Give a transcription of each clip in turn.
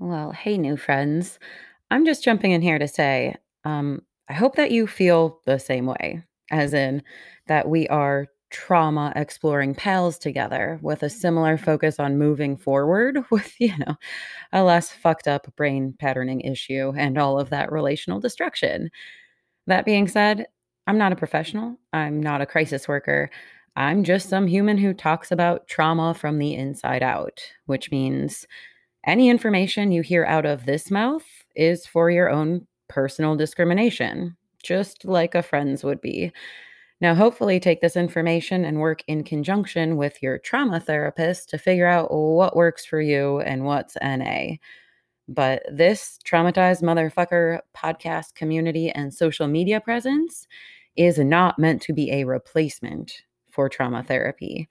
Well, hey, new friends. I'm just jumping in here to say, um, I hope that you feel the same way, as in that we are trauma exploring pals together with a similar focus on moving forward with, you know, a less fucked up brain patterning issue and all of that relational destruction. That being said, I'm not a professional, I'm not a crisis worker. I'm just some human who talks about trauma from the inside out, which means any information you hear out of this mouth is for your own personal discrimination, just like a friend's would be. Now, hopefully, take this information and work in conjunction with your trauma therapist to figure out what works for you and what's NA. But this traumatized motherfucker podcast community and social media presence is not meant to be a replacement for trauma therapy.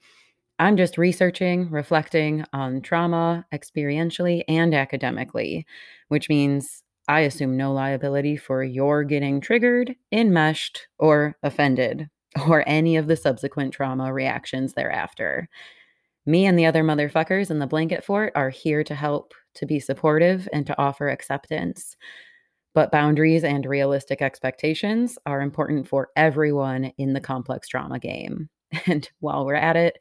I'm just researching, reflecting on trauma experientially and academically, which means I assume no liability for your getting triggered, enmeshed, or offended, or any of the subsequent trauma reactions thereafter. Me and the other motherfuckers in the blanket fort are here to help, to be supportive, and to offer acceptance. But boundaries and realistic expectations are important for everyone in the complex trauma game. And while we're at it,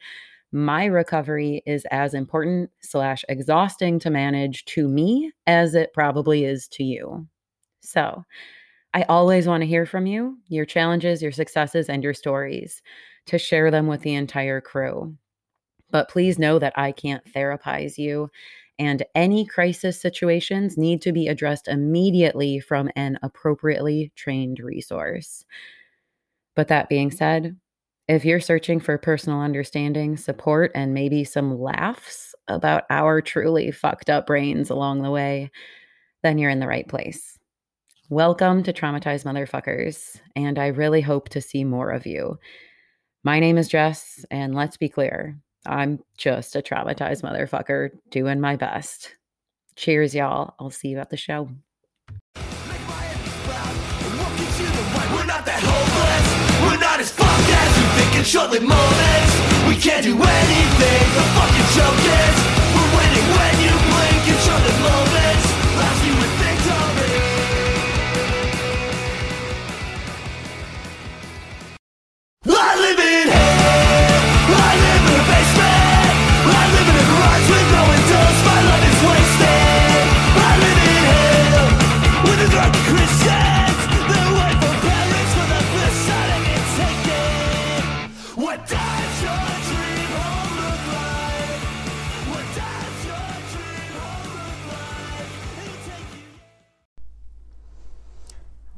my recovery is as important slash exhausting to manage to me as it probably is to you. So I always want to hear from you, your challenges, your successes, and your stories to share them with the entire crew. But please know that I can't therapize you, and any crisis situations need to be addressed immediately from an appropriately trained resource. But that being said, if you're searching for personal understanding, support, and maybe some laughs about our truly fucked up brains along the way, then you're in the right place. Welcome to Traumatized Motherfuckers, and I really hope to see more of you. My name is Jess, and let's be clear I'm just a traumatized motherfucker doing my best. Cheers, y'all. I'll see you at the show. In short-lived moments We can't do anything, the fucking joke is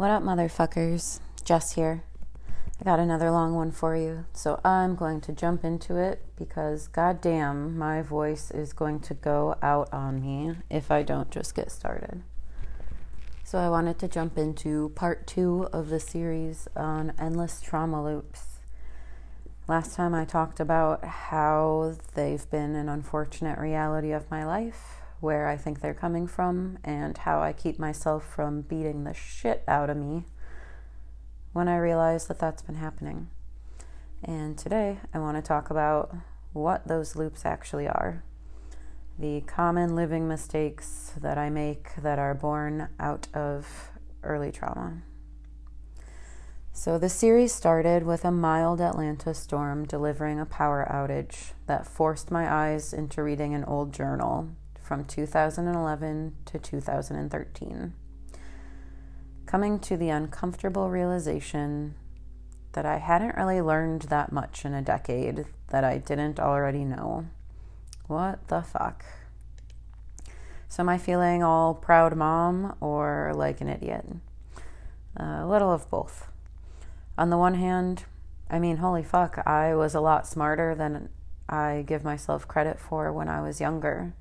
What up, motherfuckers? Jess here. I got another long one for you, so I'm going to jump into it because, goddamn, my voice is going to go out on me if I don't just get started. So, I wanted to jump into part two of the series on endless trauma loops. Last time I talked about how they've been an unfortunate reality of my life, where I think they're coming from, and how I keep myself from beating the shit out of me when I realize that that's been happening. And today I want to talk about what those loops actually are. The common living mistakes that I make that are born out of early trauma. So, the series started with a mild Atlanta storm delivering a power outage that forced my eyes into reading an old journal from 2011 to 2013 coming to the uncomfortable realization that I hadn't really learned that much in a decade that I didn't already know. What the fuck? So, am I feeling all proud mom or like an idiot? a little of both. On the one hand, I mean, holy fuck, I was a lot smarter than I give myself credit for when I was younger.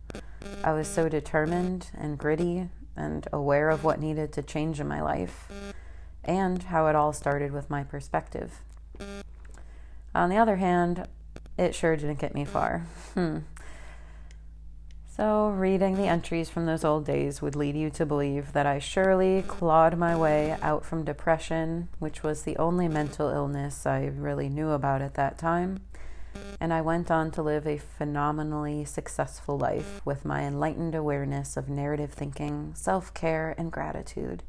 I was so determined and gritty and aware of what needed to change in my life and how it all started with my perspective. On the other hand, it sure didn't get me far. Hmm. So, reading the entries from those old days would lead you to believe that I surely clawed my way out from depression, which was the only mental illness I really knew about at that time, and I went on to live a phenomenally successful life with my enlightened awareness of narrative thinking, self care, and gratitude.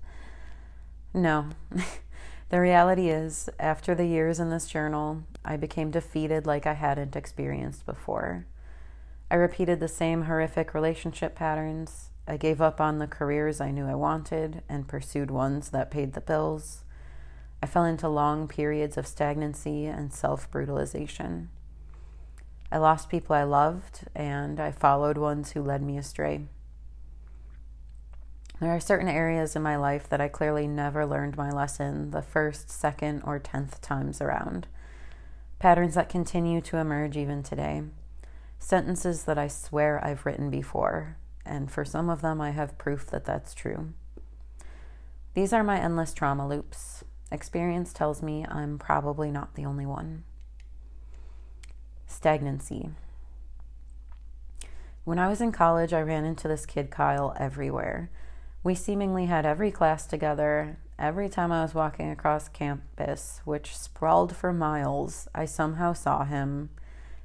No, the reality is, after the years in this journal, I became defeated like I hadn't experienced before. I repeated the same horrific relationship patterns. I gave up on the careers I knew I wanted and pursued ones that paid the bills. I fell into long periods of stagnancy and self brutalization. I lost people I loved, and I followed ones who led me astray. There are certain areas in my life that I clearly never learned my lesson the first, second, or tenth times around. Patterns that continue to emerge even today. Sentences that I swear I've written before, and for some of them I have proof that that's true. These are my endless trauma loops. Experience tells me I'm probably not the only one stagnancy. When I was in college, I ran into this kid, Kyle, everywhere. We seemingly had every class together. Every time I was walking across campus, which sprawled for miles, I somehow saw him.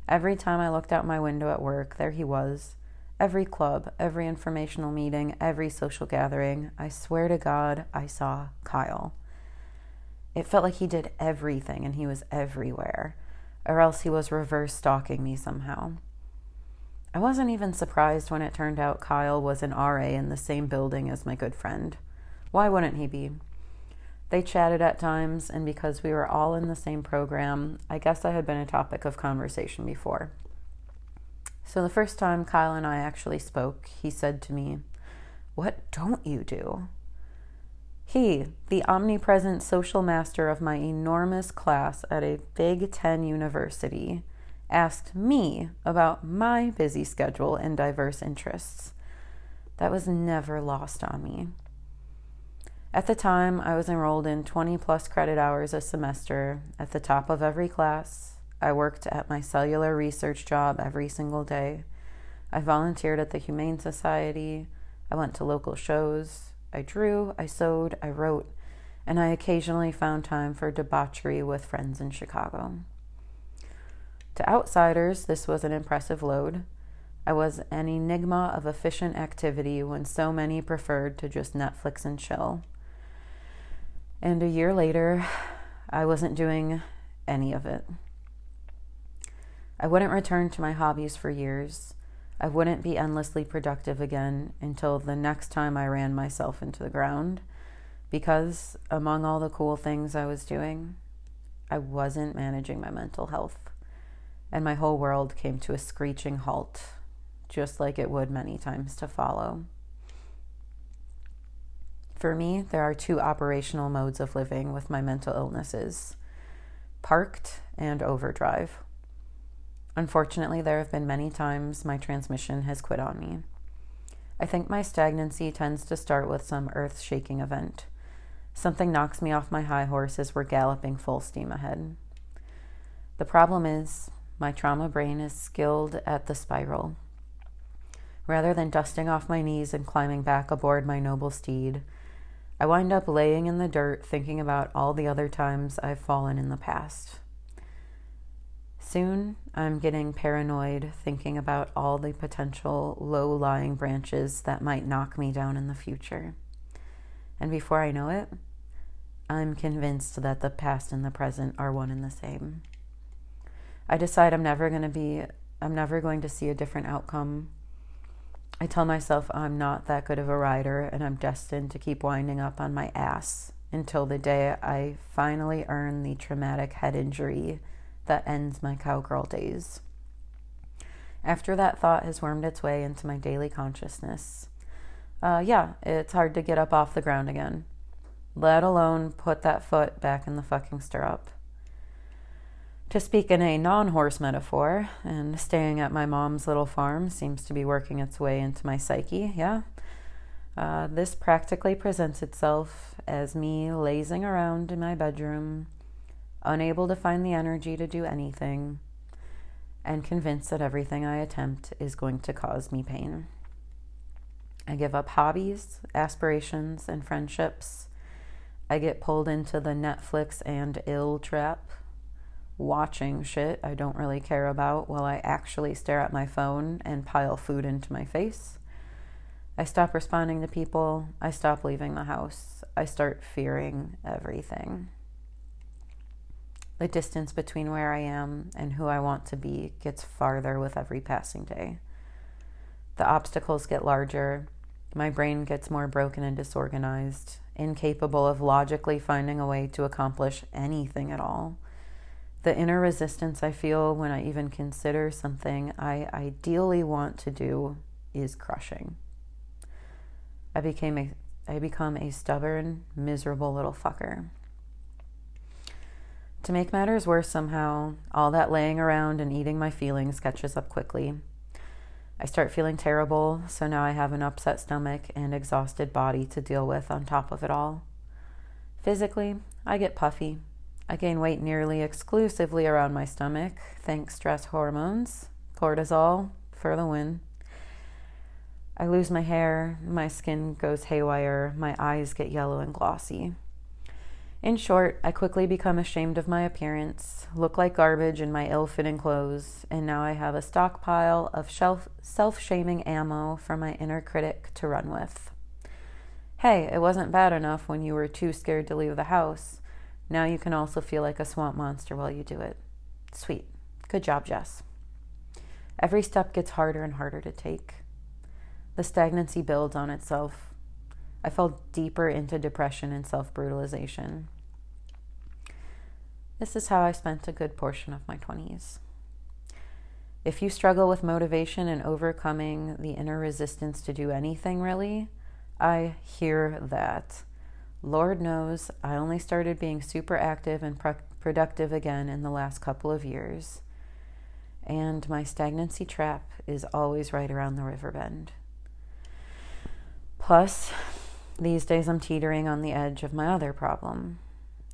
Every time I looked out my window at work, there he was. Every club, every informational meeting, every social gathering, I swear to God, I saw Kyle. It felt like he did everything and he was everywhere or else he was reverse stalking me somehow. I wasn't even surprised when it turned out Kyle was an RA in the same building as my good friend. Why wouldn't he be? They chatted at times, and because we were all in the same program, I guess I had been a topic of conversation before. So the first time Kyle and I actually spoke, he said to me, What don't you do? He, the omnipresent social master of my enormous class at a Big Ten university, asked me about my busy schedule and diverse interests. That was never lost on me. At the time, I was enrolled in 20 plus credit hours a semester at the top of every class. I worked at my cellular research job every single day. I volunteered at the Humane Society. I went to local shows. I drew, I sewed, I wrote, and I occasionally found time for debauchery with friends in Chicago. To outsiders, this was an impressive load. I was an enigma of efficient activity when so many preferred to just Netflix and chill. And a year later, I wasn't doing any of it. I wouldn't return to my hobbies for years. I wouldn't be endlessly productive again until the next time I ran myself into the ground because, among all the cool things I was doing, I wasn't managing my mental health. And my whole world came to a screeching halt, just like it would many times to follow. For me, there are two operational modes of living with my mental illnesses parked and overdrive. Unfortunately, there have been many times my transmission has quit on me. I think my stagnancy tends to start with some earth shaking event. Something knocks me off my high horse as we're galloping full steam ahead. The problem is, my trauma brain is skilled at the spiral. Rather than dusting off my knees and climbing back aboard my noble steed, I wind up laying in the dirt thinking about all the other times I've fallen in the past. Soon, I'm getting paranoid thinking about all the potential low lying branches that might knock me down in the future. And before I know it, I'm convinced that the past and the present are one and the same. I decide I'm never going to be, I'm never going to see a different outcome. I tell myself I'm not that good of a rider and I'm destined to keep winding up on my ass until the day I finally earn the traumatic head injury that ends my cowgirl days. After that thought has wormed its way into my daily consciousness, uh, yeah, it's hard to get up off the ground again, let alone put that foot back in the fucking stirrup. To speak in a non horse metaphor, and staying at my mom's little farm seems to be working its way into my psyche, yeah. Uh, this practically presents itself as me lazing around in my bedroom, unable to find the energy to do anything, and convinced that everything I attempt is going to cause me pain. I give up hobbies, aspirations, and friendships. I get pulled into the Netflix and ill trap. watching shit I don't really care about while I actually stare at my phone and pile food into my face. I stop responding to people. I stop leaving the house. I start fearing everything. The distance between where I am and who I want to be gets farther with every passing day. The obstacles get larger. My brain gets more broken and disorganized, incapable of logically finding a way to accomplish anything at all. The inner resistance I feel when I even consider something I ideally want to do is crushing. I became a I become a stubborn, miserable little fucker. To make matters worse somehow, all that laying around and eating my feelings catches up quickly. I start feeling terrible, so now I have an upset stomach and exhausted body to deal with on top of it all. Physically, I get puffy. I gain weight nearly exclusively around my stomach, thanks stress hormones, cortisol for the win. I lose my hair, my skin goes haywire, my eyes get yellow and glossy. In short, I quickly become ashamed of my appearance, look like garbage in my ill fitting clothes, and now I have a stockpile of self shaming ammo for my inner critic to run with. Hey, it wasn't bad enough when you were too scared to leave the house. Now you can also feel like a swamp monster while you do it. Sweet. Good job, Jess. Every step gets harder and harder to take. The stagnancy builds on itself. I fell deeper into depression and self brutalization. This is how I spent a good portion of my 20s. If you struggle with motivation and overcoming the inner resistance to do anything, really, I hear that. Lord knows I only started being super active and pro- productive again in the last couple of years. And my stagnancy trap is always right around the river bend. Plus, these days I'm teetering on the edge of my other problem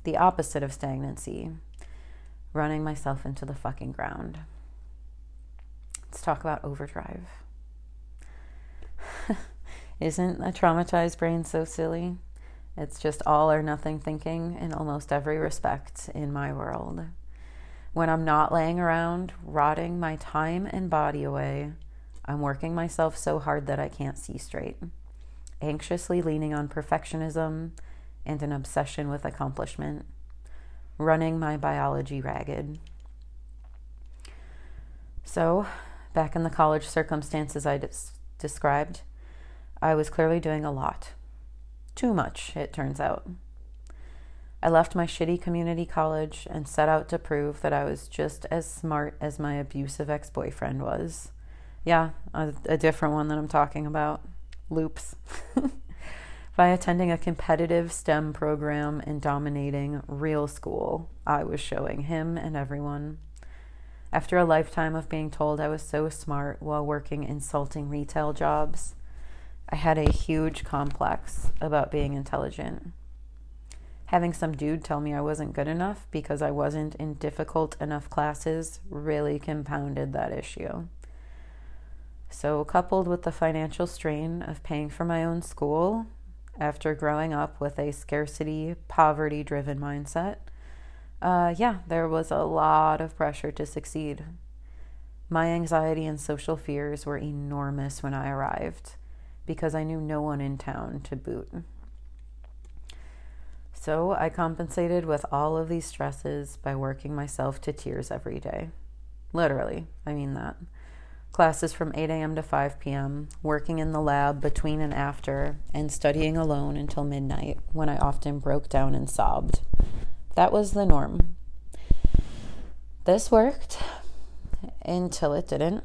the opposite of stagnancy running myself into the fucking ground. Let's talk about overdrive. Isn't a traumatized brain so silly? It's just all or nothing thinking in almost every respect in my world. When I'm not laying around, rotting my time and body away, I'm working myself so hard that I can't see straight anxiously leaning on perfectionism and an obsession with accomplishment, running my biology ragged. So, back in the college circumstances I des- described, I was clearly doing a lot. Too much, it turns out. I left my shitty community college and set out to prove that I was just as smart as my abusive ex boyfriend was. Yeah, a, a different one that I'm talking about loops by attending a competitive STEM program and dominating real school. I was showing him and everyone. After a lifetime of being told I was so smart while working insulting retail jobs, I had a huge complex about being intelligent. Having some dude tell me I wasn't good enough because I wasn't in difficult enough classes really compounded that issue. So, coupled with the financial strain of paying for my own school after growing up with a scarcity, poverty driven mindset, uh, yeah, there was a lot of pressure to succeed. My anxiety and social fears were enormous when I arrived because I knew no one in town to boot. So I compensated with all of these stresses by working myself to tears every day. Literally, I mean that classes from 8 a.m. to 5 p.m., working in the lab between and after, and studying alone until midnight when I often broke down and sobbed. That was the norm. This worked until it didn't.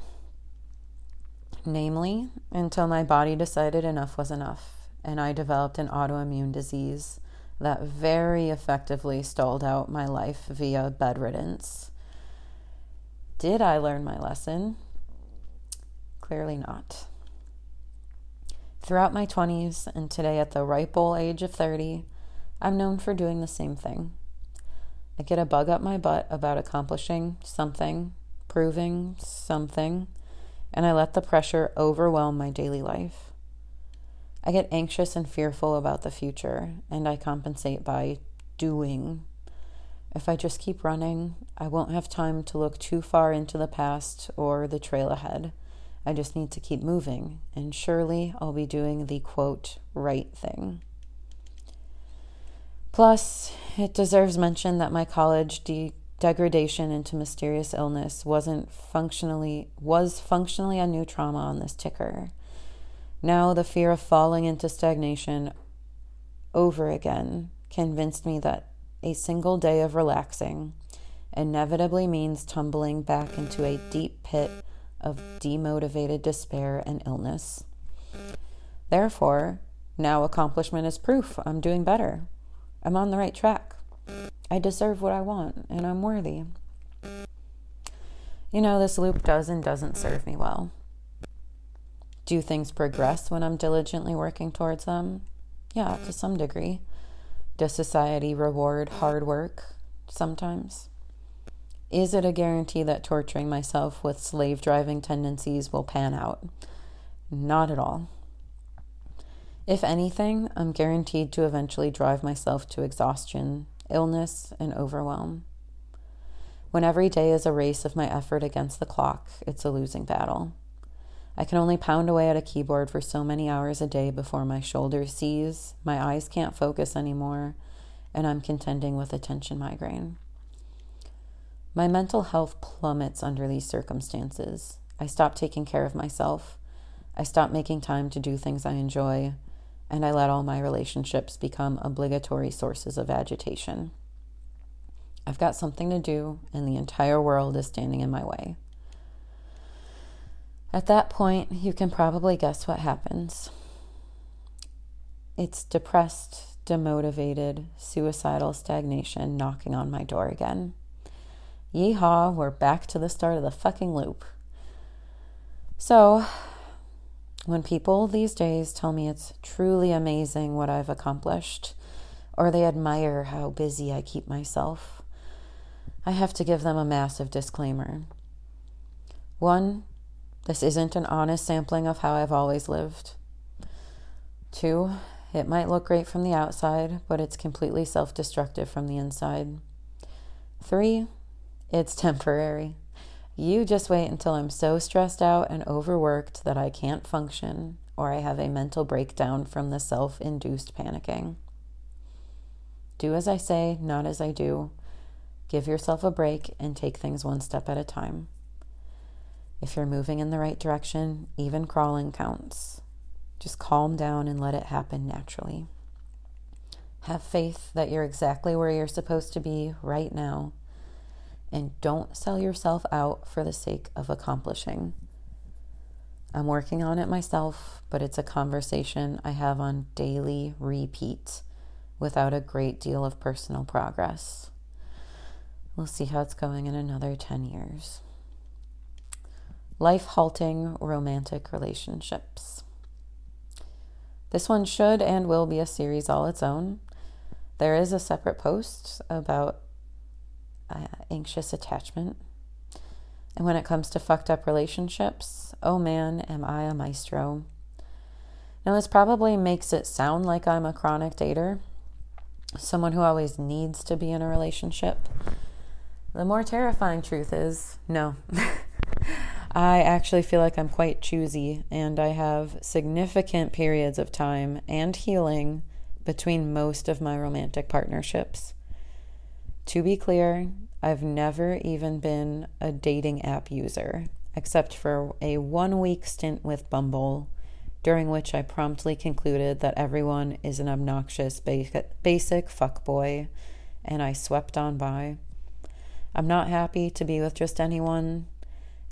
Namely, until my body decided enough was enough, and I developed an autoimmune disease that very effectively stalled out my life via bedriddens. Did I learn my lesson? Clearly not. Throughout my 20s and today at the ripe old age of 30, I'm known for doing the same thing. I get a bug up my butt about accomplishing something, proving something, and I let the pressure overwhelm my daily life. I get anxious and fearful about the future, and I compensate by doing. If I just keep running, I won't have time to look too far into the past or the trail ahead. I just need to keep moving, and surely I'll be doing the quote, right thing. Plus, it deserves mention that my college de- degradation into mysterious illness wasn't functionally was functionally a new trauma on this ticker. Now the fear of falling into stagnation over again convinced me that a single day of relaxing inevitably means tumbling back into a deep pit of demotivated despair and illness. Therefore, now accomplishment is proof I'm doing better. I'm on the right track. I deserve what I want and I'm worthy. You know, this loop does and doesn't serve me well. Do things progress when I'm diligently working towards them? Yeah, to some degree. Does society reward hard work? Sometimes. Is it a guarantee that torturing myself with slave driving tendencies will pan out? Not at all. If anything, I'm guaranteed to eventually drive myself to exhaustion, illness, and overwhelm. When every day is a race of my effort against the clock, it's a losing battle. I can only pound away at a keyboard for so many hours a day before my shoulders seize, my eyes can't focus anymore, and I'm contending with a tension migraine. My mental health plummets under these circumstances. I stop taking care of myself. I stop making time to do things I enjoy and I let all my relationships become obligatory sources of agitation. I've got something to do, and the entire world is standing in my way. At that point, you can probably guess what happens. It's depressed, demotivated, suicidal stagnation knocking on my door again. Yeehaw, we're back to the start of the fucking loop. So, when people these days tell me it's truly amazing what I've accomplished, or they admire how busy I keep myself, I have to give them a massive disclaimer. One, this isn't an honest sampling of how I've always lived. Two, it might look great from the outside, but it's completely self destructive from the inside. Three, it's temporary. You just wait until I'm so stressed out and overworked that I can't function or I have a mental breakdown from the self induced panicking. Do as I say, not as I do. Give yourself a break and take things one step at a time. If you're moving in the right direction, even crawling counts. Just calm down and let it happen naturally. Have faith that you're exactly where you're supposed to be right now and don't sell yourself out for the sake of accomplishing. I'm working on it myself, but it's a conversation I have on daily repeat without a great deal of personal progress. We'll see how it's going in another 10 years. Life halting romantic relationships. This one should and will be a series all its own. There is a separate post about uh, anxious attachment. And when it comes to fucked up relationships, oh man, am I a maestro. Now, this probably makes it sound like I'm a chronic dater, someone who always needs to be in a relationship. The more terrifying truth is no. I actually feel like I'm quite choosy, and I have significant periods of time and healing between most of my romantic partnerships. To be clear, I've never even been a dating app user, except for a one week stint with Bumble, during which I promptly concluded that everyone is an obnoxious basic fuckboy, and I swept on by. I'm not happy to be with just anyone,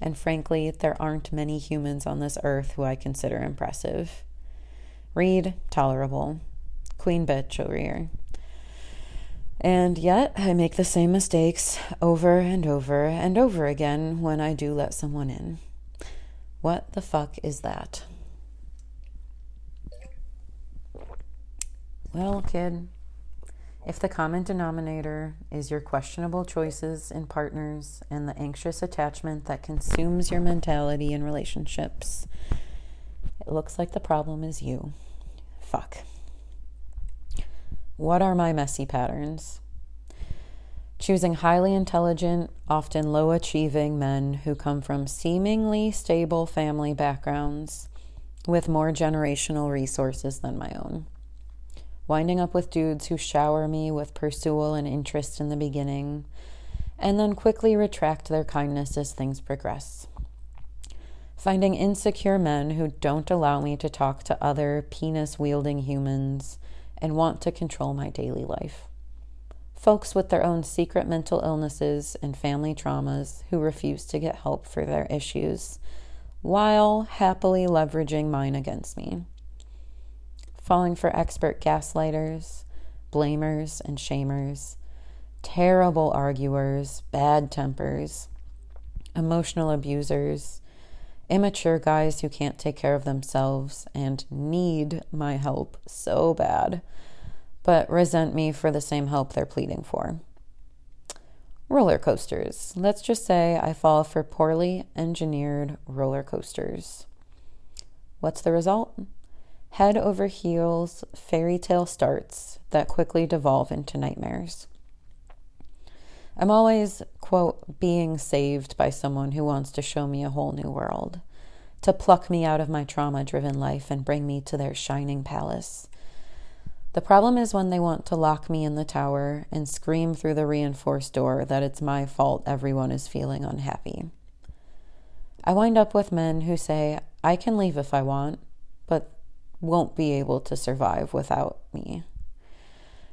and frankly, there aren't many humans on this earth who I consider impressive. Read, tolerable. Queen bitch over here. And yet, I make the same mistakes over and over and over again when I do let someone in. What the fuck is that? Well, kid, if the common denominator is your questionable choices in partners and the anxious attachment that consumes your mentality in relationships, it looks like the problem is you. Fuck. What are my messy patterns? choosing highly intelligent, often low achieving men who come from seemingly stable family backgrounds with more generational resources than my own. Winding up with dudes who shower me with pursual and interest in the beginning, and then quickly retract their kindness as things progress. Finding insecure men who don't allow me to talk to other penis wielding humans and want to control my daily life. Folks with their own secret mental illnesses and family traumas who refuse to get help for their issues while happily leveraging mine against me. Falling for expert gaslighters, blamers, and shamers, terrible arguers, bad tempers, emotional abusers, immature guys who can't take care of themselves and need my help so bad, but resent me for the same help they're pleading for. Roller coasters. Let's just say I fall for poorly engineered roller coasters. What's the result? Head over heels fairy tale starts that quickly devolve into nightmares. I'm always, quote, being saved by someone who wants to show me a whole new world, to pluck me out of my trauma driven life and bring me to their shining palace. The problem is when they want to lock me in the tower and scream through the reinforced door that it's my fault everyone is feeling unhappy. I wind up with men who say, I can leave if I want, but won't be able to survive without me.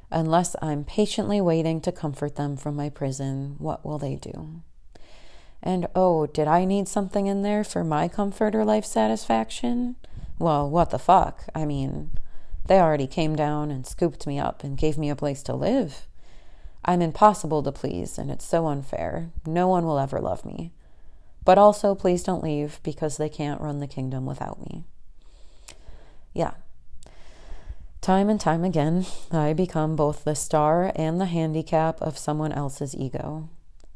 Unless I'm patiently waiting to comfort them from my prison, what will they do? And oh, did I need something in there for my comfort or life satisfaction? Well, what the fuck? I mean, they already came down and scooped me up and gave me a place to live. I'm impossible to please, and it's so unfair. No one will ever love me. But also, please don't leave because they can't run the kingdom without me. Yeah, Time and time again, I become both the star and the handicap of someone else's ego,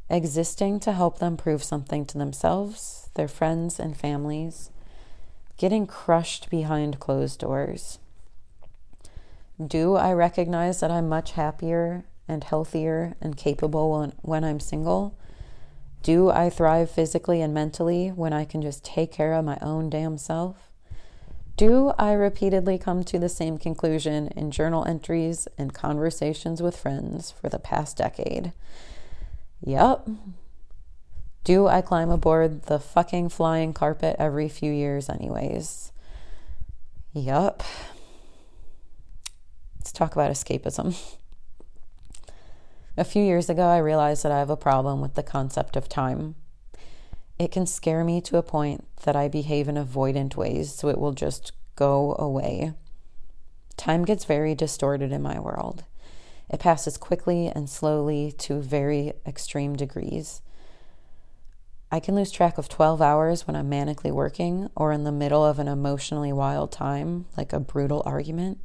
existing to help them prove something to themselves, their friends, and families, getting crushed behind closed doors. Do I recognize that I'm much happier and healthier and capable when, I'm single? Do I thrive physically and mentally when I can just take care of my own damn self? Do I repeatedly come to the same conclusion in journal entries and conversations with friends for the past decade? Yup. Do I climb aboard the fucking flying carpet every few years, anyways? Yup. Let's talk about escapism. A few years ago, I realized that I have a problem with the concept of time. It can scare me to a point that I behave in avoidant ways so it will just go away. Time gets very distorted in my world. It passes quickly and slowly to very extreme degrees. I can lose track of 12 hours when I'm manically working or in the middle of an emotionally wild time, like a brutal argument.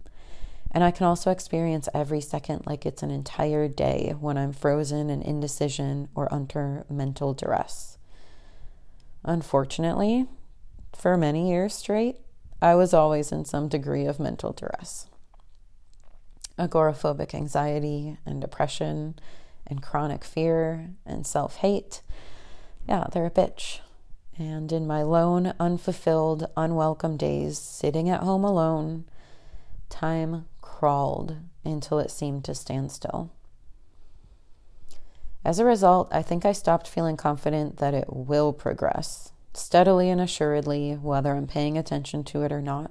And I can also experience every second like it's an entire day when I'm frozen in indecision or under mental duress. Unfortunately, for many years straight, I was always in some degree of mental duress. Agoraphobic anxiety and depression and chronic fear and self hate. Yeah, they're a bitch. And in my lone, unfulfilled, unwelcome days, sitting at home alone, time crawled until it seemed to stand still. As a result, I think I stopped feeling confident that it will progress, steadily and assuredly, whether I'm paying attention to it or not.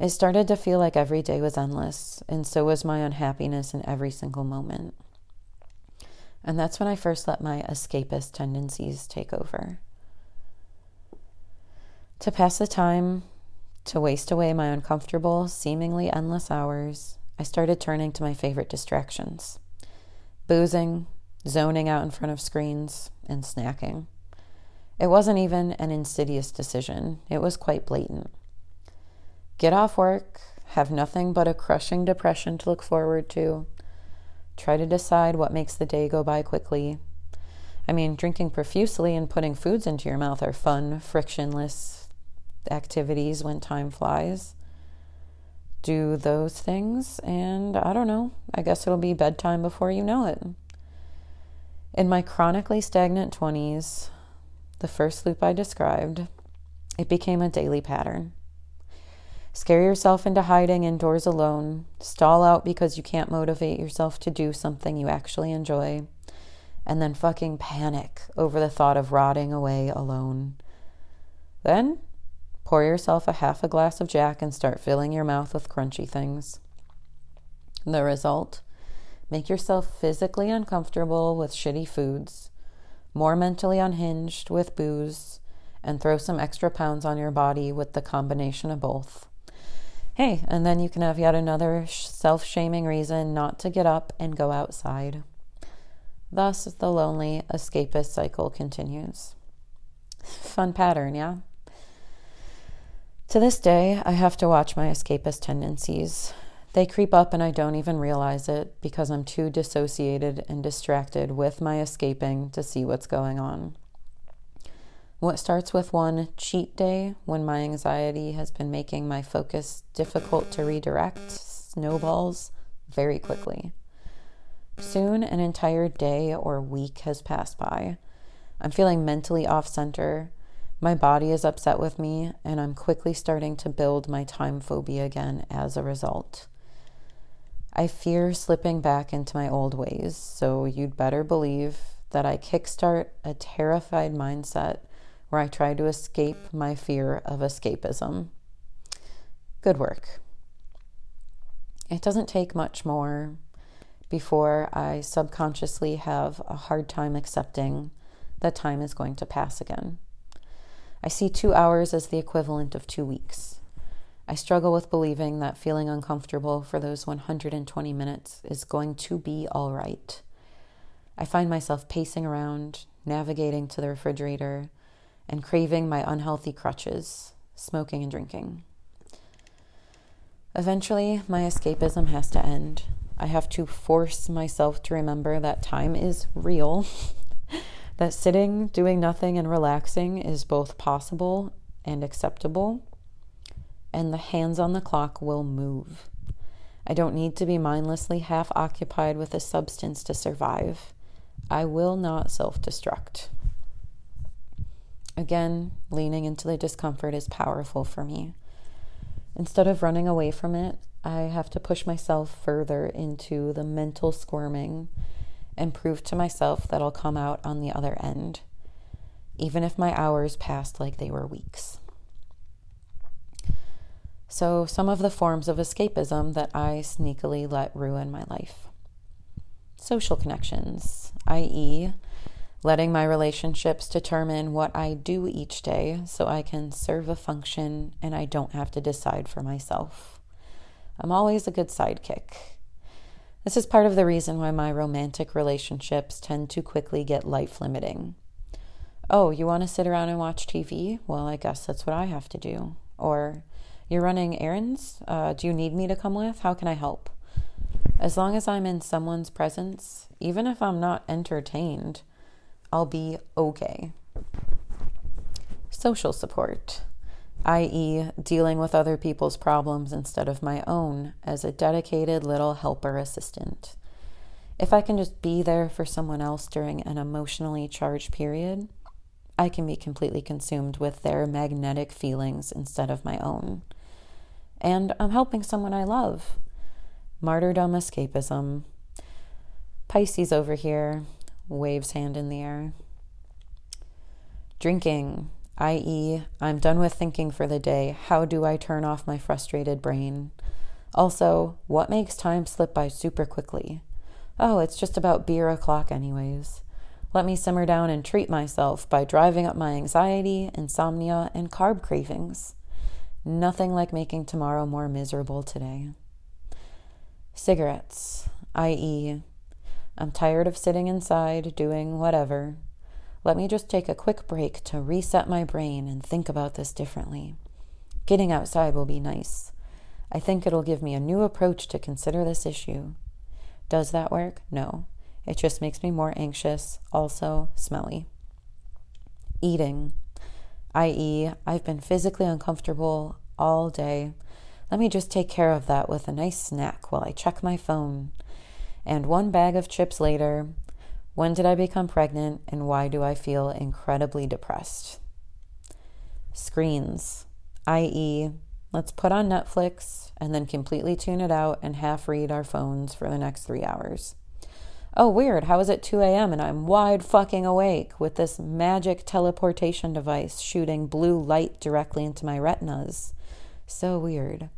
It started to feel like every day was endless, and so was my unhappiness in every single moment. And that's when I first let my escapist tendencies take over. To pass the time, to waste away my uncomfortable, seemingly endless hours, I started turning to my favorite distractions boozing, zoning out in front of screens, and snacking. It wasn't even an insidious decision, it was quite blatant. Get off work, have nothing but a crushing depression to look forward to, try to decide what makes the day go by quickly. I mean, drinking profusely and putting foods into your mouth are fun, frictionless activities when time flies. Do those things, and I don't know, I guess it'll be bedtime before you know it. In my chronically stagnant 20s, the first loop I described, it became a daily pattern. Scare yourself into hiding indoors alone, stall out because you can't motivate yourself to do something you actually enjoy, and then fucking panic over the thought of rotting away alone. Then pour yourself a half a glass of Jack and start filling your mouth with crunchy things. The result? Make yourself physically uncomfortable with shitty foods, more mentally unhinged with booze, and throw some extra pounds on your body with the combination of both. Hey, and then you can have yet another self shaming reason not to get up and go outside. Thus, the lonely escapist cycle continues. Fun pattern, yeah? To this day, I have to watch my escapist tendencies. They creep up and I don't even realize it because I'm too dissociated and distracted with my escaping to see what's going on. What starts with one cheat day when my anxiety has been making my focus difficult to redirect snowballs very quickly. Soon, an entire day or week has passed by. I'm feeling mentally off center. My body is upset with me, and I'm quickly starting to build my time phobia again as a result. I fear slipping back into my old ways, so you'd better believe that I kickstart a terrified mindset where I try to escape my fear of escapism. Good work. It doesn't take much more before I subconsciously have a hard time accepting that time is going to pass again. I see two hours as the equivalent of two weeks. I struggle with believing that feeling uncomfortable for those 120 minutes is going to be all right. I find myself pacing around, navigating to the refrigerator, and craving my unhealthy crutches, smoking and drinking. Eventually, my escapism has to end. I have to force myself to remember that time is real, that sitting, doing nothing, and relaxing is both possible and acceptable, and the hands on the clock will move. I don't need to be mindlessly half occupied with a substance to survive. I will not self destruct. Again, leaning into the discomfort is powerful for me. Instead of running away from it, I have to push myself further into the mental squirming and prove to myself that I'll come out on the other end, even if my hours passed like they were weeks. So, some of the forms of escapism that I sneakily let ruin my life social connections, i.e., letting my relationships determine what I do each day so I can serve a function and I don't have to decide for myself. I'm always a good sidekick. This is part of the reason why my romantic relationships tend to quickly get life limiting. Oh, you want to sit around and watch TV? Well, I guess that's what I have to do. Or, you're running errands? Uh, do you need me to come with? How can I help? As long as I'm in someone's presence, even if I'm not entertained, I'll be okay. Social support, i.e., dealing with other people's problems instead of my own as a dedicated little helper assistant. If I can just be there for someone else during an emotionally charged period, I can be completely consumed with their magnetic feelings instead of my own. And I'm helping someone I love. Martyrdom escapism. Pisces over here waves hand in the air. Drinking, i.e., I'm done with thinking for the day. How do I turn off my frustrated brain? Also, what makes time slip by super quickly? Oh, it's just about beer o'clock, anyways. Let me simmer down and treat myself by driving up my anxiety, insomnia, and carb cravings. Nothing like making tomorrow more miserable today. Cigarettes, i.e., I'm tired of sitting inside doing whatever. Let me just take a quick break to reset my brain and think about this differently. Getting outside will be nice. I think it'll give me a new approach to consider this issue. Does that work? No. It just makes me more anxious, also smelly. Eating, i.e., I've been physically uncomfortable all day. Let me just take care of that with a nice snack while I check my phone. And one bag of chips later, When did I become pregnant and why do I feel incredibly depressed? Screens, i.e., let's put on Netflix and then completely tune it out and half read our phones for the next three hours. Oh, weird. How is it 2 a.m. and I'm wide fucking awake with this magic teleportation device shooting blue light directly into my retinas? So weird.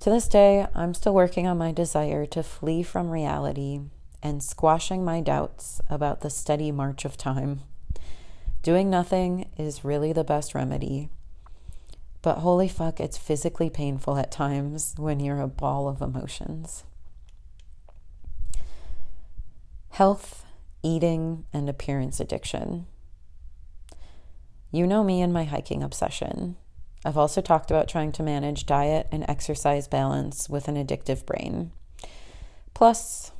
To this day, I'm still working on my desire to flee from reality and squashing my doubts about the steady march of time. Doing nothing is really the best remedy. But holy fuck, it's physically painful at times when you're a ball of emotions. Health, eating, and appearance addiction. You know me and my hiking obsession. I've also talked about trying to manage diet and exercise balance with an addictive brain. Plus,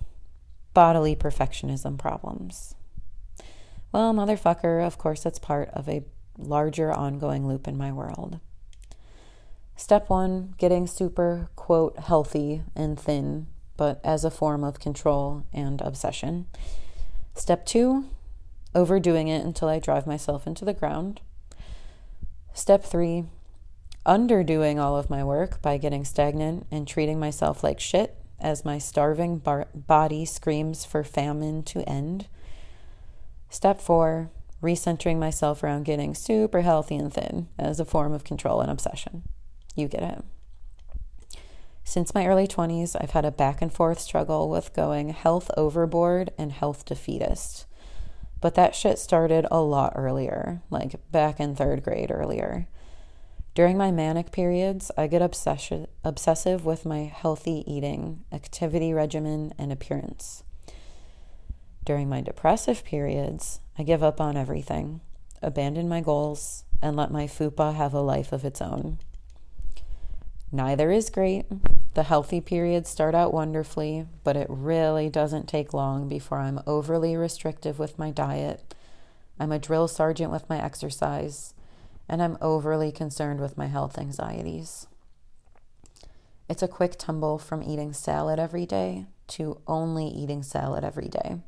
bodily perfectionism problems. Well, motherfucker, of course, it's part of a larger ongoing loop in my world. Step one getting super, quote, healthy and thin, but as a form of control and obsession. Step two overdoing it until I drive myself into the ground. Step three underdoing all of my work by getting stagnant and treating myself like shit as my starving bar- body screams for famine to end. Step four, recentering myself around getting super healthy and thin as a form of control and obsession. You get it. Since my early 20s, I've had a back and forth struggle with going health overboard and health defeatist. But that shit started a lot earlier, like back in third grade earlier. During my manic periods, I get obsessive with my healthy eating, activity regimen, and appearance. During my depressive periods, I give up on everything, abandon my goals, and let my fupa have a life of its own. Neither is great. The healthy periods start out wonderfully, but it really doesn't take long before I'm overly restrictive with my diet. I'm a drill sergeant with my exercise and I'm overly concerned with my health anxieties. It's a quick tumble from eating salad every day to only eating salad every day.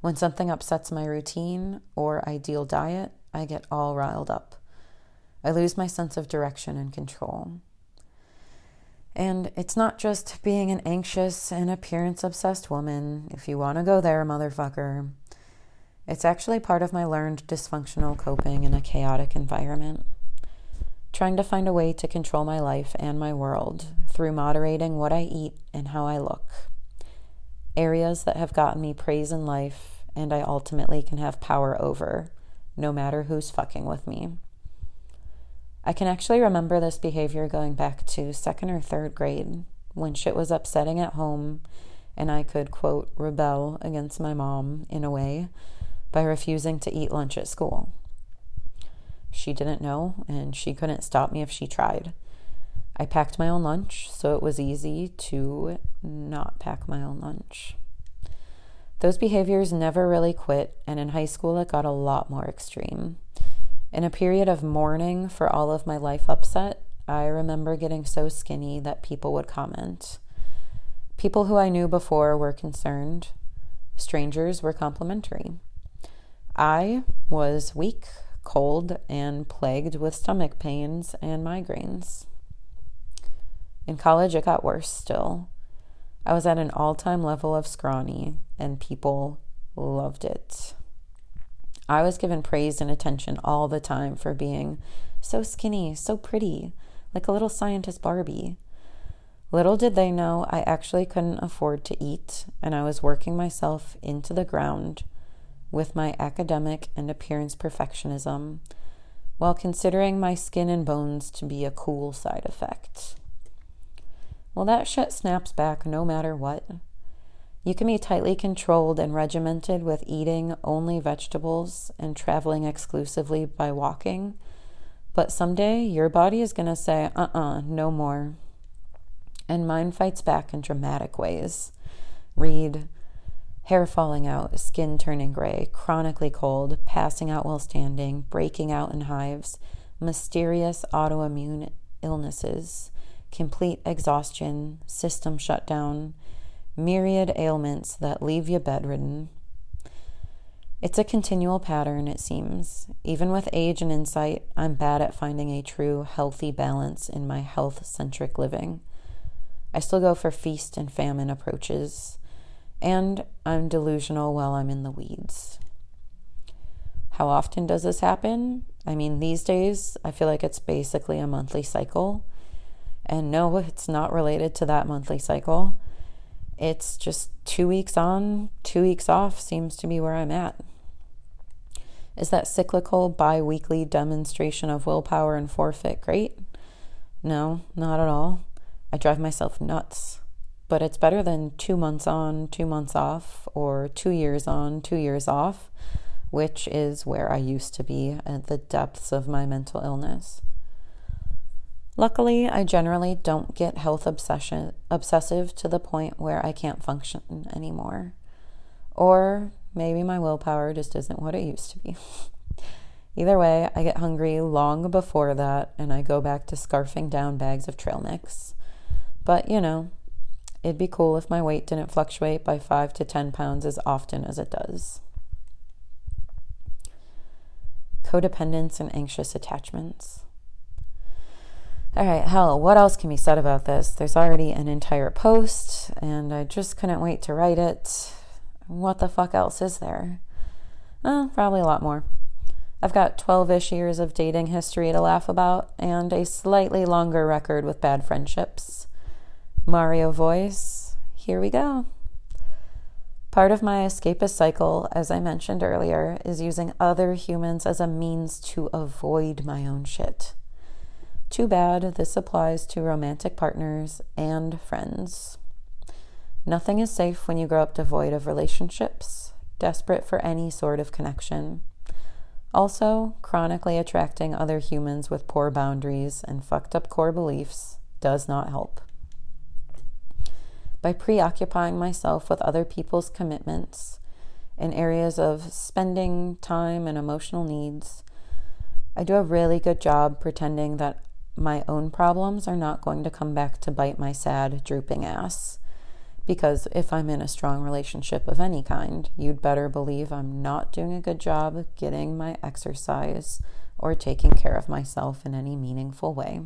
When something upsets my routine or ideal diet, I get all riled up. I lose my sense of direction and control. And it's not just being an anxious and appearance obsessed woman. If you want to go there, motherfucker, it's actually part of my learned dysfunctional coping in a chaotic environment. Trying to find a way to control my life and my world through moderating what I eat and how I look. Areas that have gotten me praise in life and I ultimately can have power over, no matter who's fucking with me. I can actually remember this behavior going back to second or third grade when shit was upsetting at home and I could, quote, rebel against my mom in a way by refusing to eat lunch at school. She didn't know, and she couldn't stop me if she tried. I packed my own lunch, so it was easy to not pack my own lunch. Those behaviors never really quit, and in high school it got a lot more extreme. In a period of mourning for all of my life upset, I remember getting so skinny that people would comment. People who I knew before were concerned, strangers were complimentary. I was weak, cold, and plagued with stomach pains and migraines. In college, it got worse still. I was at an all time level of scrawny, and people loved it. I was given praise and attention all the time for being so skinny, so pretty, like a little scientist Barbie. Little did they know I actually couldn't afford to eat, and I was working myself into the ground with my academic and appearance perfectionism while considering my skin and bones to be a cool side effect. Well, that shit snaps back no matter what. You can be tightly controlled and regimented with eating only vegetables and traveling exclusively by walking, but someday your body is going to say, uh uh-uh, uh, no more. And mine fights back in dramatic ways. Read hair falling out, skin turning gray, chronically cold, passing out while standing, breaking out in hives, mysterious autoimmune illnesses, complete exhaustion, system shutdown, myriad ailments that leave you bedridden. It's a continual pattern, it seems. Even with age and insight, I'm bad at finding a true healthy balance in my health centric living. I still go for feast and famine approaches, and I'm delusional while I'm in the weeds. How often does this happen? I mean, these days, I feel like it's basically a monthly cycle. And no, it's not related to that monthly cycle. It's just two weeks on, two weeks off seems to be where I'm at. Is that cyclical bi weekly demonstration of willpower and forfeit great? No, not at all. I drive myself nuts. But it's better than two months on, two months off, or two years on, two years off, which is where I used to be at the depths of my mental illness. Luckily, I generally don't get health obsession obsessive to the point where I can't function anymore. Or maybe my willpower just isn't what it used to be. Either way, I get hungry long before that and I go back to scarfing down bags of trail mix. But, you know, it'd be cool if my weight didn't fluctuate by 5 to 10 pounds as often as it does. Codependence and anxious attachments. All right, hell, what else can be said about this? There's already an entire post, and I just couldn't wait to write it. What the fuck else is there? Well, probably a lot more. I've got 12 ish years of dating history to laugh about, and a slightly longer record with bad friendships. Mario voice, here we go. Part of my escapist cycle, as I mentioned earlier, is using other humans as a means to avoid my own shit. Too bad this applies to romantic partners and friends. Nothing is safe when you grow up devoid of relationships, desperate for any sort of connection. Also, chronically attracting other humans with poor boundaries and fucked up core beliefs does not help. By preoccupying myself with other people's commitments in areas of spending time and emotional needs, I do a really good job pretending that my own problems are not going to come back to bite my sad, drooping ass. Because if I'm in a strong relationship of any kind, you'd better believe I'm not doing a good job getting my exercise or taking care of myself in any meaningful way.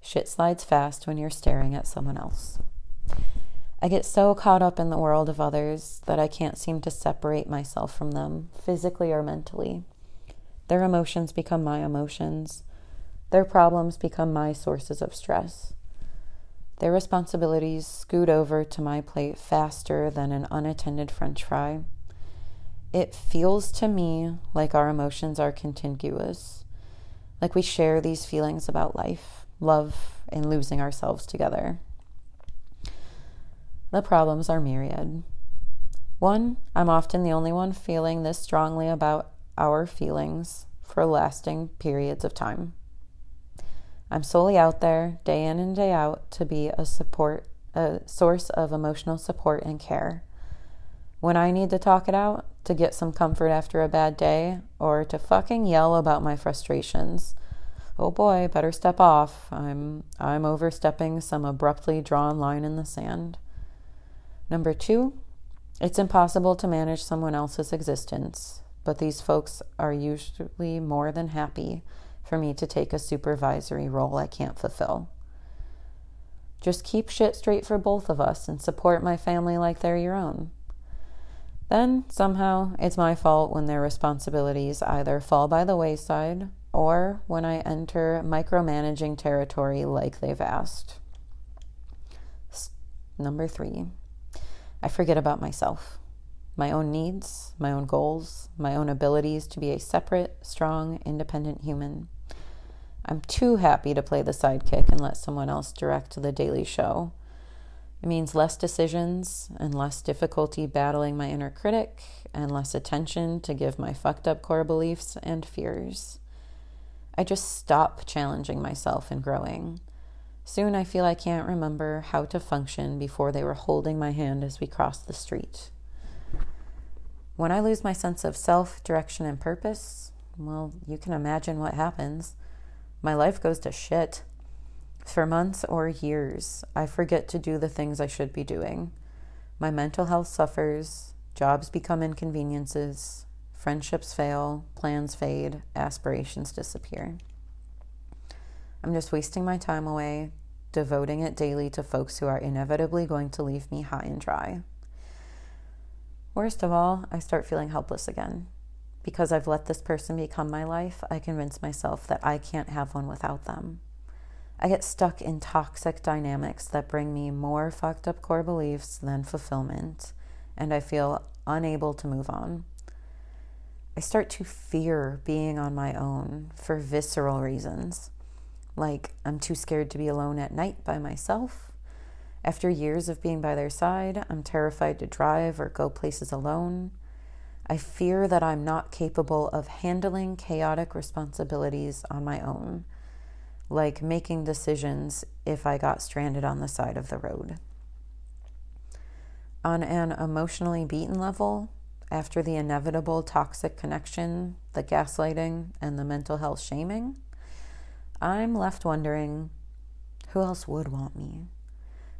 Shit slides fast when you're staring at someone else. I get so caught up in the world of others that I can't seem to separate myself from them, physically or mentally. Their emotions become my emotions. Their problems become my sources of stress. Their responsibilities scoot over to my plate faster than an unattended french fry. It feels to me like our emotions are contiguous, like we share these feelings about life, love, and losing ourselves together. The problems are myriad. One, I'm often the only one feeling this strongly about our feelings for lasting periods of time. I'm solely out there day in and day out to be a support, a source of emotional support and care. When I need to talk it out, to get some comfort after a bad day, or to fucking yell about my frustrations, oh boy, better step off. I'm I'm overstepping some abruptly drawn line in the sand. Number 2, it's impossible to manage someone else's existence, but these folks are usually more than happy for me to take a supervisory role I can't fulfill. Just keep shit straight for both of us and support my family like they're your own. Then, somehow, it's my fault when their responsibilities either fall by the wayside or when I enter micromanaging territory like they've asked. Number three, I forget about myself, my own needs, my own goals, my own abilities to be a separate, strong, independent human. I'm too happy to play the sidekick and let someone else direct the daily show. It means less decisions and less difficulty battling my inner critic and less attention to give my fucked up core beliefs and fears. I just stop challenging myself and growing. Soon I feel I can't remember how to function before they were holding my hand as we crossed the street. When I lose my sense of self, direction, and purpose, well, you can imagine what happens my life goes to shit. For months or years, I forget to do the things I should be doing. My mental health suffers, jobs become inconveniences, friendships fail, plans fade, aspirations disappear. I'm just wasting my time away, devoting it daily to folks who are inevitably going to leave me high and dry. Worst of all, I start feeling helpless again. Because I've let this person become my life, I convince myself that I can't have one without them. I get stuck in toxic dynamics that bring me more fucked up core beliefs than fulfillment, and I feel unable to move on. I start to fear being on my own for visceral reasons. Like, I'm too scared to be alone at night by myself. After years of being by their side, I'm terrified to drive or go places alone. I fear that I'm not capable of handling chaotic responsibilities on my own, like making decisions if I got stranded on the side of the road. On an emotionally beaten level, after the inevitable toxic connection, the gaslighting, and the mental health shaming, I'm left wondering who else would want me?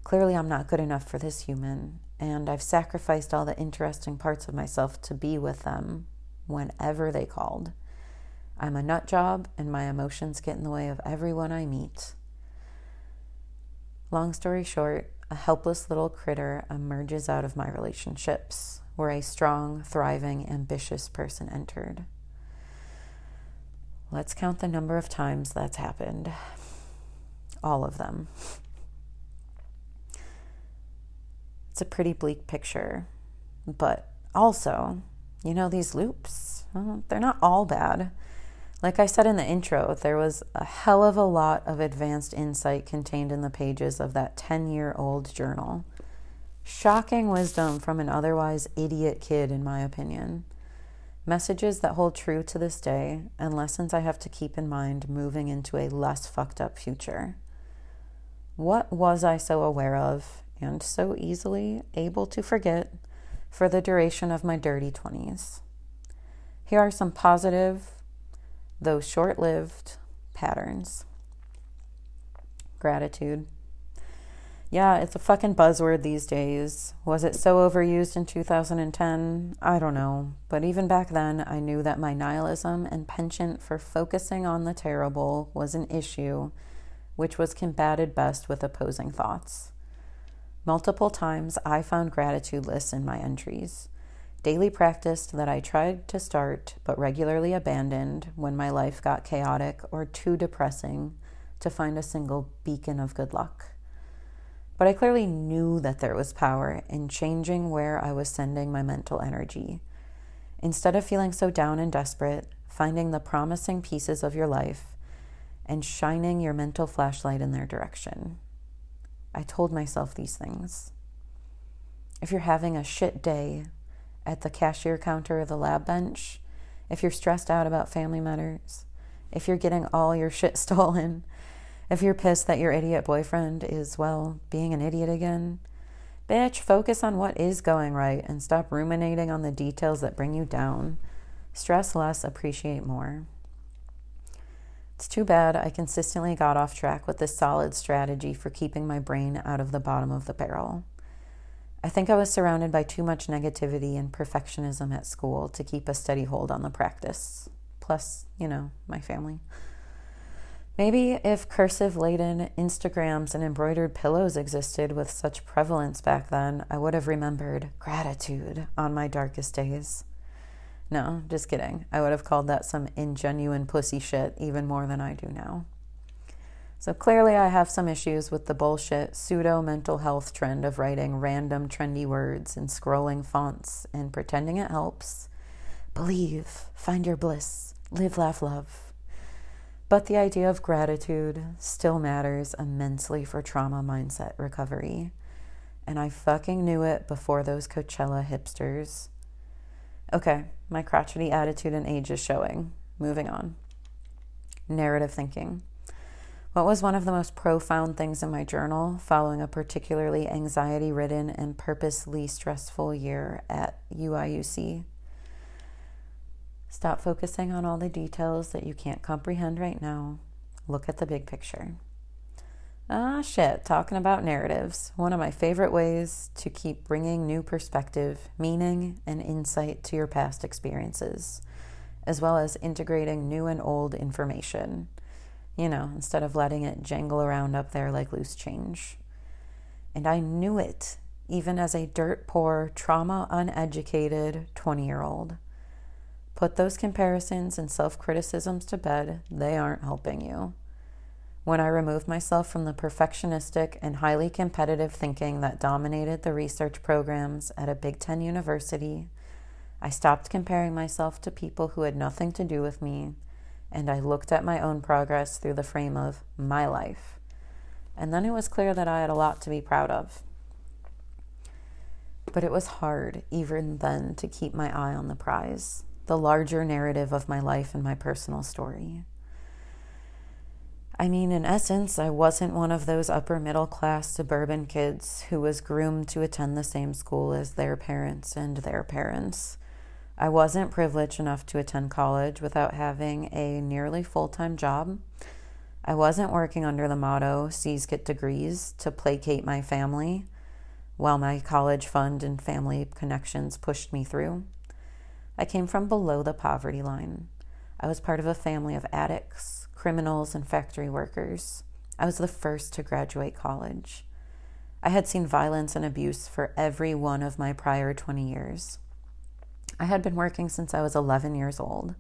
Clearly, I'm not good enough for this human, and I've sacrificed all the interesting parts of myself to be with them whenever they called. I'm a nut job, and my emotions get in the way of everyone I meet. Long story short, a helpless little critter emerges out of my relationships, where a strong, thriving, ambitious person entered. Let's count the number of times that's happened. All of them. It's a pretty bleak picture, but also, you know, these loops, they're not all bad. Like I said in the intro, there was a hell of a lot of advanced insight contained in the pages of that 10 year old journal. Shocking wisdom from an otherwise idiot kid, in my opinion. Messages that hold true to this day, and lessons I have to keep in mind moving into a less fucked up future. What was I so aware of and so easily able to forget for the duration of my dirty 20s? Here are some positive, though short lived, patterns. Gratitude. Yeah, it's a fucking buzzword these days. Was it so overused in 2010? I don't know. But even back then, I knew that my nihilism and penchant for focusing on the terrible was an issue, which was combated best with opposing thoughts. Multiple times, I found gratitude lists in my entries. Daily practice that I tried to start but regularly abandoned when my life got chaotic or too depressing to find a single beacon of good luck. But I clearly knew that there was power in changing where I was sending my mental energy. Instead of feeling so down and desperate, finding the promising pieces of your life and shining your mental flashlight in their direction. I told myself these things. If you're having a shit day at the cashier counter or the lab bench, if you're stressed out about family matters, if you're getting all your shit stolen, if you're pissed that your idiot boyfriend is, well, being an idiot again, bitch, focus on what is going right and stop ruminating on the details that bring you down. Stress less, appreciate more. It's too bad I consistently got off track with this solid strategy for keeping my brain out of the bottom of the barrel. I think I was surrounded by too much negativity and perfectionism at school to keep a steady hold on the practice. Plus, you know, my family. Maybe if cursive laden Instagrams and embroidered pillows existed with such prevalence back then, I would have remembered gratitude on my darkest days. No, just kidding. I would have called that some ingenuine pussy shit even more than I do now. So clearly, I have some issues with the bullshit pseudo mental health trend of writing random trendy words and scrolling fonts and pretending it helps. Believe, find your bliss, live, laugh, love. But the idea of gratitude still matters immensely for trauma mindset recovery. And I fucking knew it before those Coachella hipsters. Okay, my crotchety attitude and age is showing. Moving on. Narrative thinking. What was one of the most profound things in my journal following a particularly anxiety ridden and purposely stressful year at UIUC? Stop focusing on all the details that you can't comprehend right now. Look at the big picture. Ah, shit, talking about narratives. One of my favorite ways to keep bringing new perspective, meaning, and insight to your past experiences, as well as integrating new and old information. You know, instead of letting it jangle around up there like loose change. And I knew it, even as a dirt poor, trauma uneducated 20 year old. Put those comparisons and self criticisms to bed, they aren't helping you when I removed myself from the perfectionistic and highly competitive thinking that dominated the research programs at a Big Ten university, I stopped comparing myself to people who had nothing to do with me, and I looked at my own progress through the frame of my life. And then it was clear that I had a lot to be proud of. But it was hard, even then, to keep my eye on the prize, the larger narrative of my life and my personal story. I mean, in essence, I wasn't one of those upper middle class suburban kids who was groomed to attend the same school as their parents and their parents. I wasn't privileged enough to attend college without having a nearly full time job. I wasn't working under the motto, C's get degrees, to placate my family, while my college fund and family connections pushed me through. I came from below the poverty line. I was part of a family of addicts criminals, and factory workers. I was the first to graduate college. I had seen violence and abuse for every one of my prior 20 years. I had been working since I was 11 years old.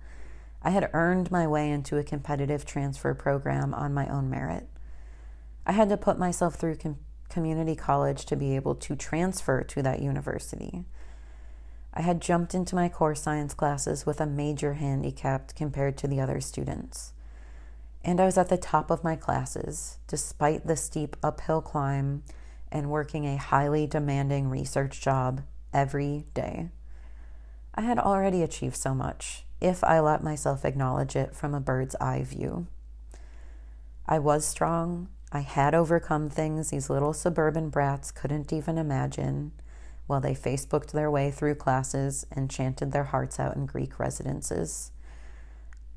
I had earned my way into a competitive transfer program on my own merit. I had to put myself through com- community college to be able to transfer to that university. I had jumped into my core science classes with a major handicap compared to the other students and I was at the top of my classes, despite the steep uphill climb and working a highly demanding research job every day. I had already achieved so much, if I let myself acknowledge it from a bird's eye view. I was strong. I had overcome things these little suburban brats couldn't even imagine while they Facebooked their way through classes and chanted their hearts out in Greek residences.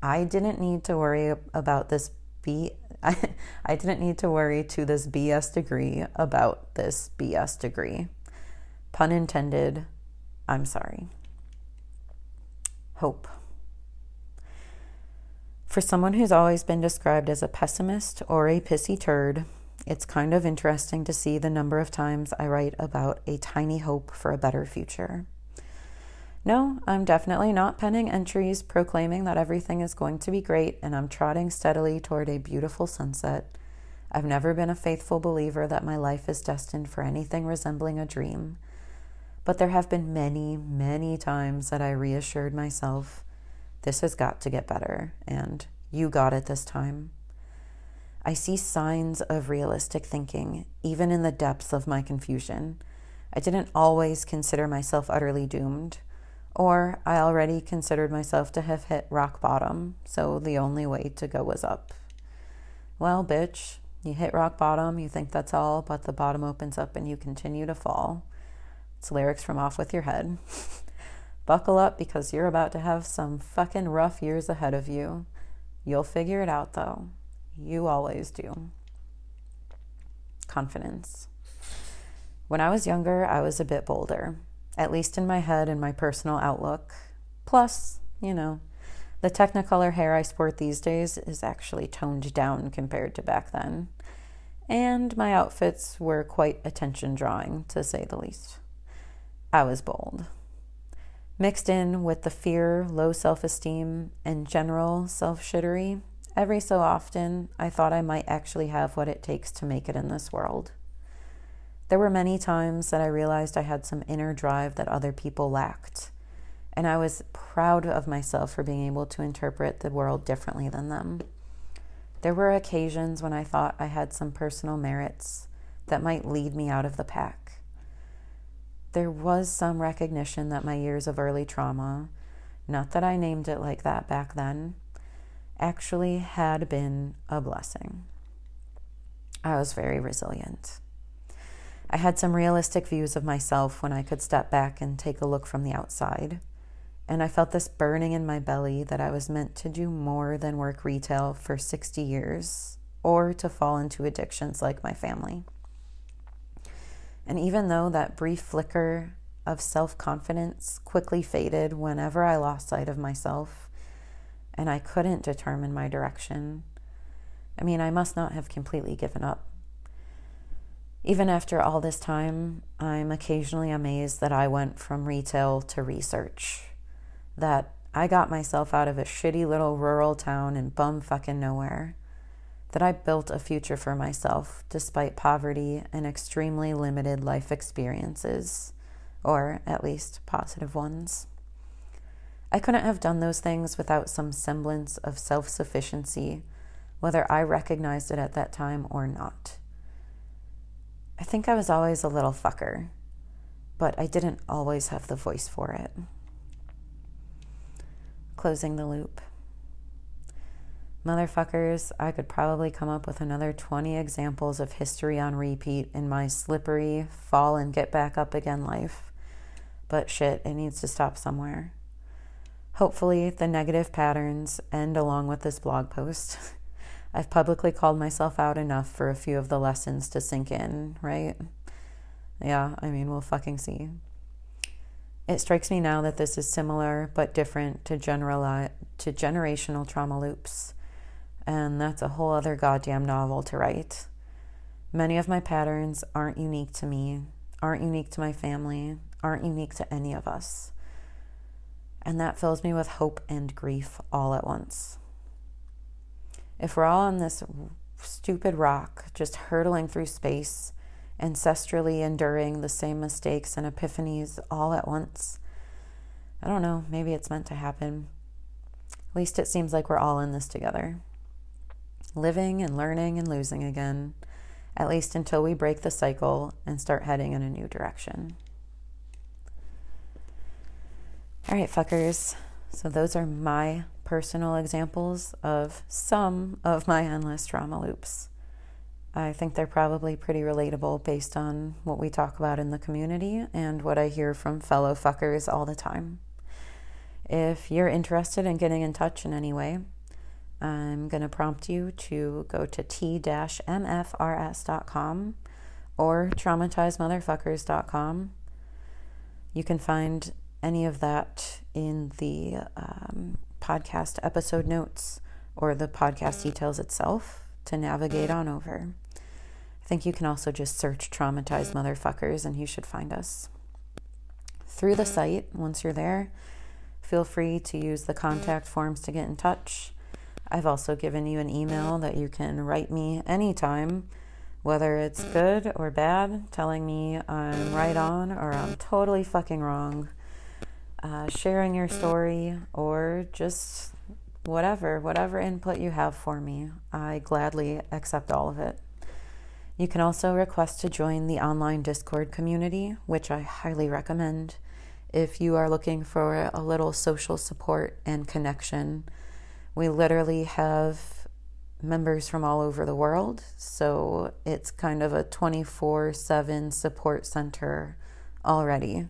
I didn't need to worry about this B I, I didn't need to worry to this BS degree about this BS degree. Pun intended. I'm sorry. Hope. For someone who's always been described as a pessimist or a pissy turd, it's kind of interesting to see the number of times I write about a tiny hope for a better future. No, I'm definitely not penning entries proclaiming that everything is going to be great and I'm trotting steadily toward a beautiful sunset. I've never been a faithful believer that my life is destined for anything resembling a dream. But there have been many, many times that I reassured myself this has got to get better and you got it this time. I see signs of realistic thinking, even in the depths of my confusion. I didn't always consider myself utterly doomed. Or I already considered myself to have hit rock bottom, so the only way to go was up. Well, bitch, you hit rock bottom, you think that's all, but the bottom opens up and you continue to fall. It's lyrics from Off With Your Head. Buckle up because you're about to have some fucking rough years ahead of you. You'll figure it out though. You always do. Confidence. When I was younger, I was a bit bolder at least in my head and my personal outlook. Plus, you know, the Technicolor hair I sport these days is actually toned down compared to back then. And my outfits were quite attention drawing, to say the least. I was bold. Mixed in with the fear, low self esteem, and general self shittery, every so often I thought I might actually have what it takes to make it in this world. There were many times that I realized I had some inner drive that other people lacked. And I was proud of myself for being able to interpret the world differently than them. There were occasions when I thought I had some personal merits that might lead me out of the pack. There was some recognition that my years of early trauma, not that I named it like that back then, actually had been a blessing. I was very resilient. I had some realistic views of myself when I could step back and take a look from the outside. And I felt this burning in my belly that I was meant to do more than work retail for 60 years or to fall into addictions like my family. And even though that brief flicker of self confidence quickly faded whenever I lost sight of myself and I couldn't determine my direction, I mean, I must not have completely given up. Even after all this time, I'm occasionally amazed that I went from retail to research, that I got myself out of a shitty little rural town in bum fucking nowhere, that I built a future for myself despite poverty and extremely limited life experiences, or at least positive ones. I couldn't have done those things without some semblance of self sufficiency, whether I recognized it at that time or not. I think I was always a little fucker, but I didn't always have the voice for it. Closing the loop. Motherfuckers, I could probably come up with another 20 examples of history on repeat in my slippery, fall and get back up again life. But shit, it needs to stop somewhere. Hopefully, the negative patterns end along with this blog post. I've publicly called myself out enough for a few of the lessons to sink in, right? Yeah, I mean, we'll fucking see. It strikes me now that this is similar but different to general to generational trauma loops. And that's a whole other goddamn novel to write. Many of my patterns aren't unique to me, aren't unique to my family, aren't unique to any of us. And that fills me with hope and grief all at once. If we're all on this stupid rock, just hurtling through space, ancestrally enduring the same mistakes and epiphanies all at once, I don't know, maybe it's meant to happen. At least it seems like we're all in this together. Living and learning and losing again, at least until we break the cycle and start heading in a new direction. All right, fuckers. So, those are my personal examples of some of my endless trauma loops. I think they're probably pretty relatable based on what we talk about in the community and what I hear from fellow fuckers all the time. If you're interested in getting in touch in any way, I'm going to prompt you to go to t-mfrs.com or traumatizedmotherfuckers.com. You can find any of that in the um, podcast episode notes or the podcast details itself to navigate on over. I think you can also just search traumatized motherfuckers and you should find us. Through the site, once you're there, feel free to use the contact forms to get in touch. I've also given you an email that you can write me anytime, whether it's good or bad, telling me I'm right on or I'm totally fucking wrong uh, sharing your story, or just whatever, whatever input you have for me. I gladly accept all of it. You can also request to join the online Discord community, which I highly recommend if you are looking for a little social support and connection. We literally have members from all over the world, so it's kind of a 24 7 support center already.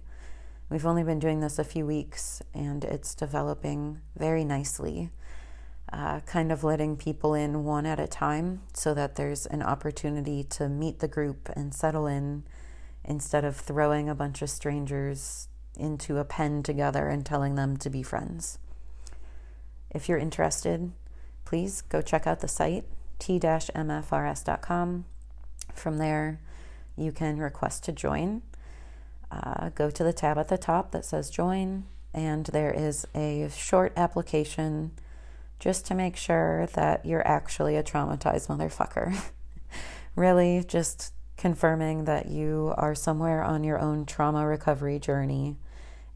We've only been doing this a few weeks and it's developing very nicely. Uh, kind of letting people in one at a time so that there's an opportunity to meet the group and settle in instead of throwing a bunch of strangers into a pen together and telling them to be friends. If you're interested, please go check out the site t-mfrs.com. From there, you can request to join uh, go to the tab at the top that says join, and there is a short application just to make sure that you're actually a traumatized motherfucker. really, just confirming that you are somewhere on your own trauma recovery journey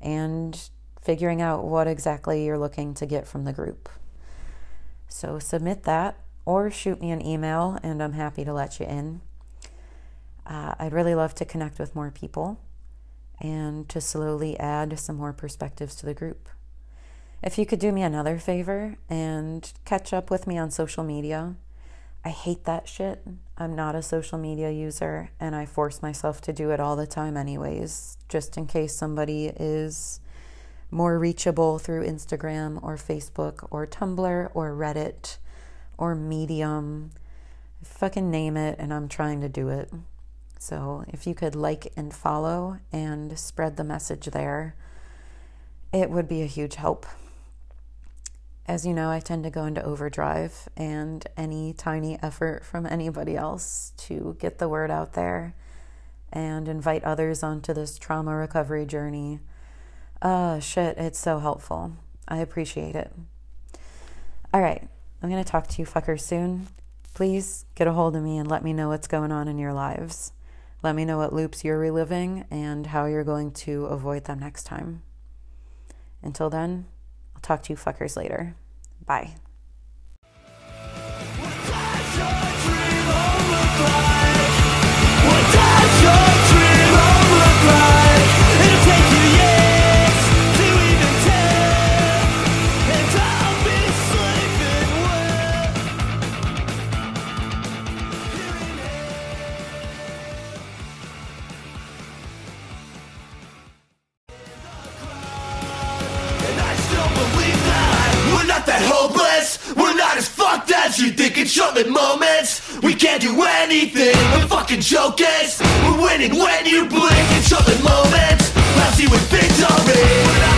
and figuring out what exactly you're looking to get from the group. So, submit that or shoot me an email, and I'm happy to let you in. Uh, I'd really love to connect with more people and to slowly add some more perspectives to the group. If you could do me another favor and catch up with me on social media, I hate that shit. I'm not a social media user and I force myself to do it all the time, anyways, just in case somebody is more reachable through Instagram or Facebook or Tumblr or Reddit or Medium. fucking name it, and I'm trying to do it. So if you could like and follow and spread the message there, it would be a huge help. As you know, I tend to go into overdrive, and any tiny effort from anybody else to get the word out there and invite others onto this trauma recovery journey. Uh, shit, it's so helpful. I appreciate it. All right, I'm going to talk to you fuckers soon. Please get a hold of me and let me know what's going on in your lives. Let me know what loops you're reliving and how you're going to avoid them next time. Until then, I'll talk to you fuckers later. Bye. As you think in short-lived moments. We can't do anything. The fucking joke is we're winning when you blink in short-lived moments. Lousy with victory.